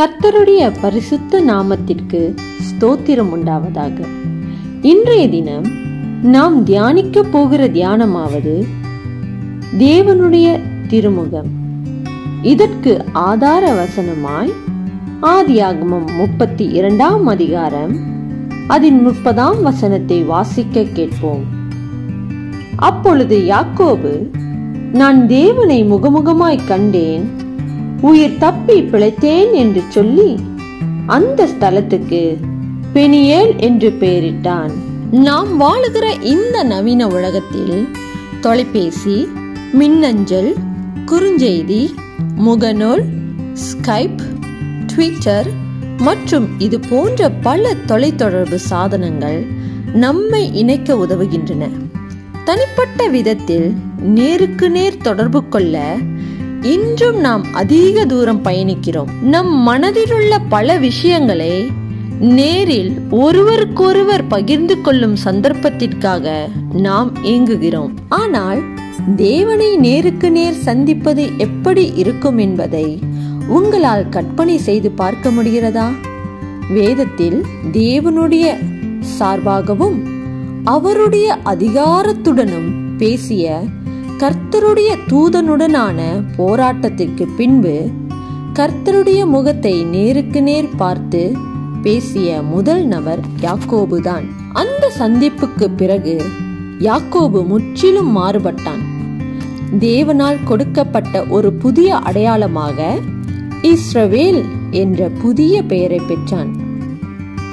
கர்த்தருடைய பரிசுத்த நாமத்திற்கு ஸ்தோத்திரம் உண்டாவதாக. இன்றைய தினம் நாம் தியானிக்க போகிற தியானமாவது தேவனுடைய திருமுகம். இதற்கு ஆதார வசனமாய் ஆதியாகமம் முப்பத்தி இரண்டாம் அதிகாரம் அதன் முப்பதாம் வசனத்தை வாசிக்க கேட்போம். அப்பொழுது யாக்கோபு நான் தேவனை முகமுகமாய் கண்டேன். உயிர் தப்பி பிழைத்தேன் என்று சொல்லி அந்த ஸ்தலத்துக்கு பெனியேல் என்று பெயரிட்டான். நாம் வாழுகிற இந்த நவீன உலகத்தில் தொலைபேசி மின்னஞ்சல் குறுஞ்செய்தி முகநூல் ஸ்கைப் ட்விட்டர் மற்றும் இது போன்ற பல தொலைத்தொடர்பு சாதனங்கள் நம்மை இணைக்க உதவுகின்றன. தனிப்பட்ட விதத்தில் நேருக்கு நேர் தொடர்பு கொள்ள இன்றும் நாம் அதிக தூரம் பயணிக்கிறோம். நம் மனதிலுள்ள பல விஷயங்களை நேரில் ஒருவருக்கொருவர் பகிர்ந்து கொள்ளும் சந்தர்ப்பத்திற்காக நாம் ஏங்குகிறோம். ஆனால் தேவனை நேருக்கு நேர் சந்திப்பது எப்படி இருக்கும் என்பதை உங்களால் கற்பனை செய்து பார்க்க முடிகிறதா? வேதத்தில் தேவனுடைய சார்பாகவும் அவருடைய அதிகாரத்துடனும் பேசிய கர்த்தருடைய தூதனுடனான போராட்டத்திற்கு பின்பு கர்த்தருடைய முகத்தை நேருக்கு நேர் பார்த்து பேசிய முதல் நபர் யாக்கோபுதான். அந்த சந்திப்புக்கு பிறகு யாக்கோபு முற்றிலும் மாறுபட்டான். தேவனால் கொடுக்கப்பட்ட ஒரு புதிய அடையாளமாக இஸ்ரவேல் என்ற புதிய பெயரை பெற்றான்.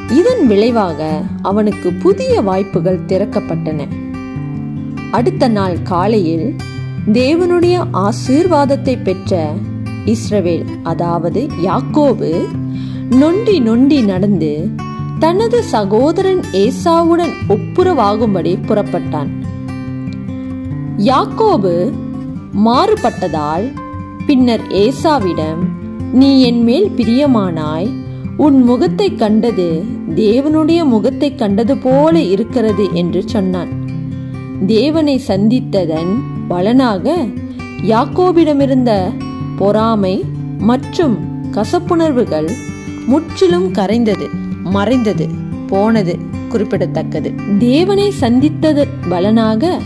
இதன் விளைவாக அவனுக்கு புதிய வாய்ப்புகள் திறக்கப்பட்டன. அடுத்த நாள் காலையில் தேவனுடைய ஆசீர்வாதத்தை பெற்ற இஸ்ரவேல் அதாவது யாக்கோபு நொண்டி நொண்டி நடந்து தனது சகோதரன் ஏசாவுடன் ஒப்புரவாகும்படி புறப்பட்டான். யாக்கோபு மாறுபட்டதால் பின்னர் ஏசாவிடம் நீ என் மேல் பிரியமானாய் உன் முகத்தை கண்டது தேவனுடைய முகத்தை கண்டது போல இருக்கிறது என்று சொன்னான். தேவனை சந்தித்ததன் பலனாக யாக்கோபிடமிருந்த பொறாமை மற்றும் கசப்புணர்வுகள் முற்றிலும் கரைந்தது மறைந்தது போனது குறிப்பிடத்தக்கது. தேவனை சந்தித்தது பலனாக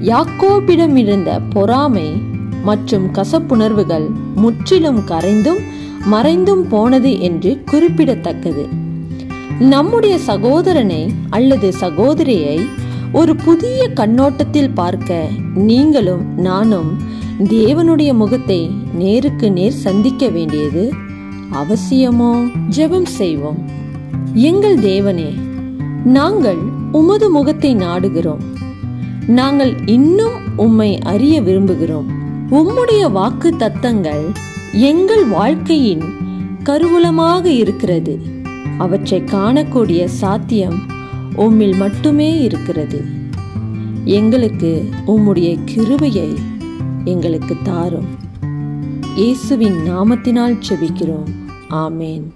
யாக்கோபிடமிருந்த பொறாமை மற்றும் கசப்புணர்வுகள் முற்றிலும் கரைந்தும் மறைந்தும் போனது என்று குறிப்பிடத்தக்கது. நம்முடைய சகோதரனை அல்லது சகோதரியை ஒரு புதிய கண்ணோட்டத்தில் பார்க்க நீங்களும் நானும் தேவனுடைய முகத்தை நேருக்கு நேர் சந்திக்க வேண்டியது அவசியமோ? ஜெபம் செய்வோம். எங்கள் தேவனே நாங்கள் உமது முகத்தை நாடுகிறோம். நாங்கள் இன்னும் உம்மை அறிய விரும்புகிறோம். உம்முடைய வாக்கு தத்தங்கள் எங்கள் வாழ்க்கையின் கருவூலமாக இருக்கிறது. அவற்றை காணக்கூடிய சாத்தியம் உம்மில் மட்டுமே இருக்கிறது. எங்களுக்கு உம்முடைய கிருபையை எங்களுக்கு தாரும். இயேசுவின் நாமத்தினால் செபிக்கிறோம். ஆமேன்.